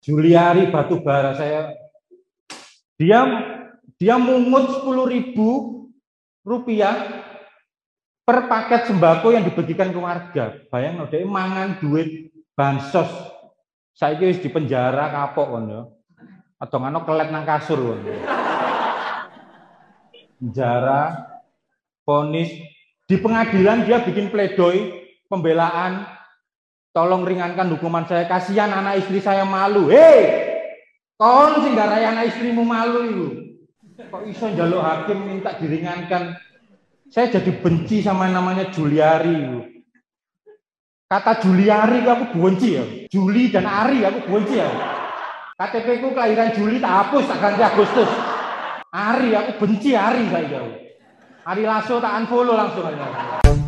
Juliari Batubara saya dia dia mungut 10 ribu rupiah per paket sembako yang dibagikan ke warga. Bayang dia mangan duit bansos. Saya wis di penjara kapok kan ya. Atau ngono kelet nang kasur kan. Penjara, ponis, di pengadilan dia bikin pledoi pembelaan tolong ringankan hukuman saya. Kasihan anak istri saya malu. Hei kon sing garai anak istrimu malu itu kok iso jaluk hakim minta diringankan? Saya jadi benci sama namanya Juliari itu kata Juliari aku benci ya. Juli dan Ari aku benci ya. KTP ku kelahiran Juli tak hapus tak ganti Agustus. Ari aku benci Ari saya. Jauh Ari Lasso tak unfollow langsung aja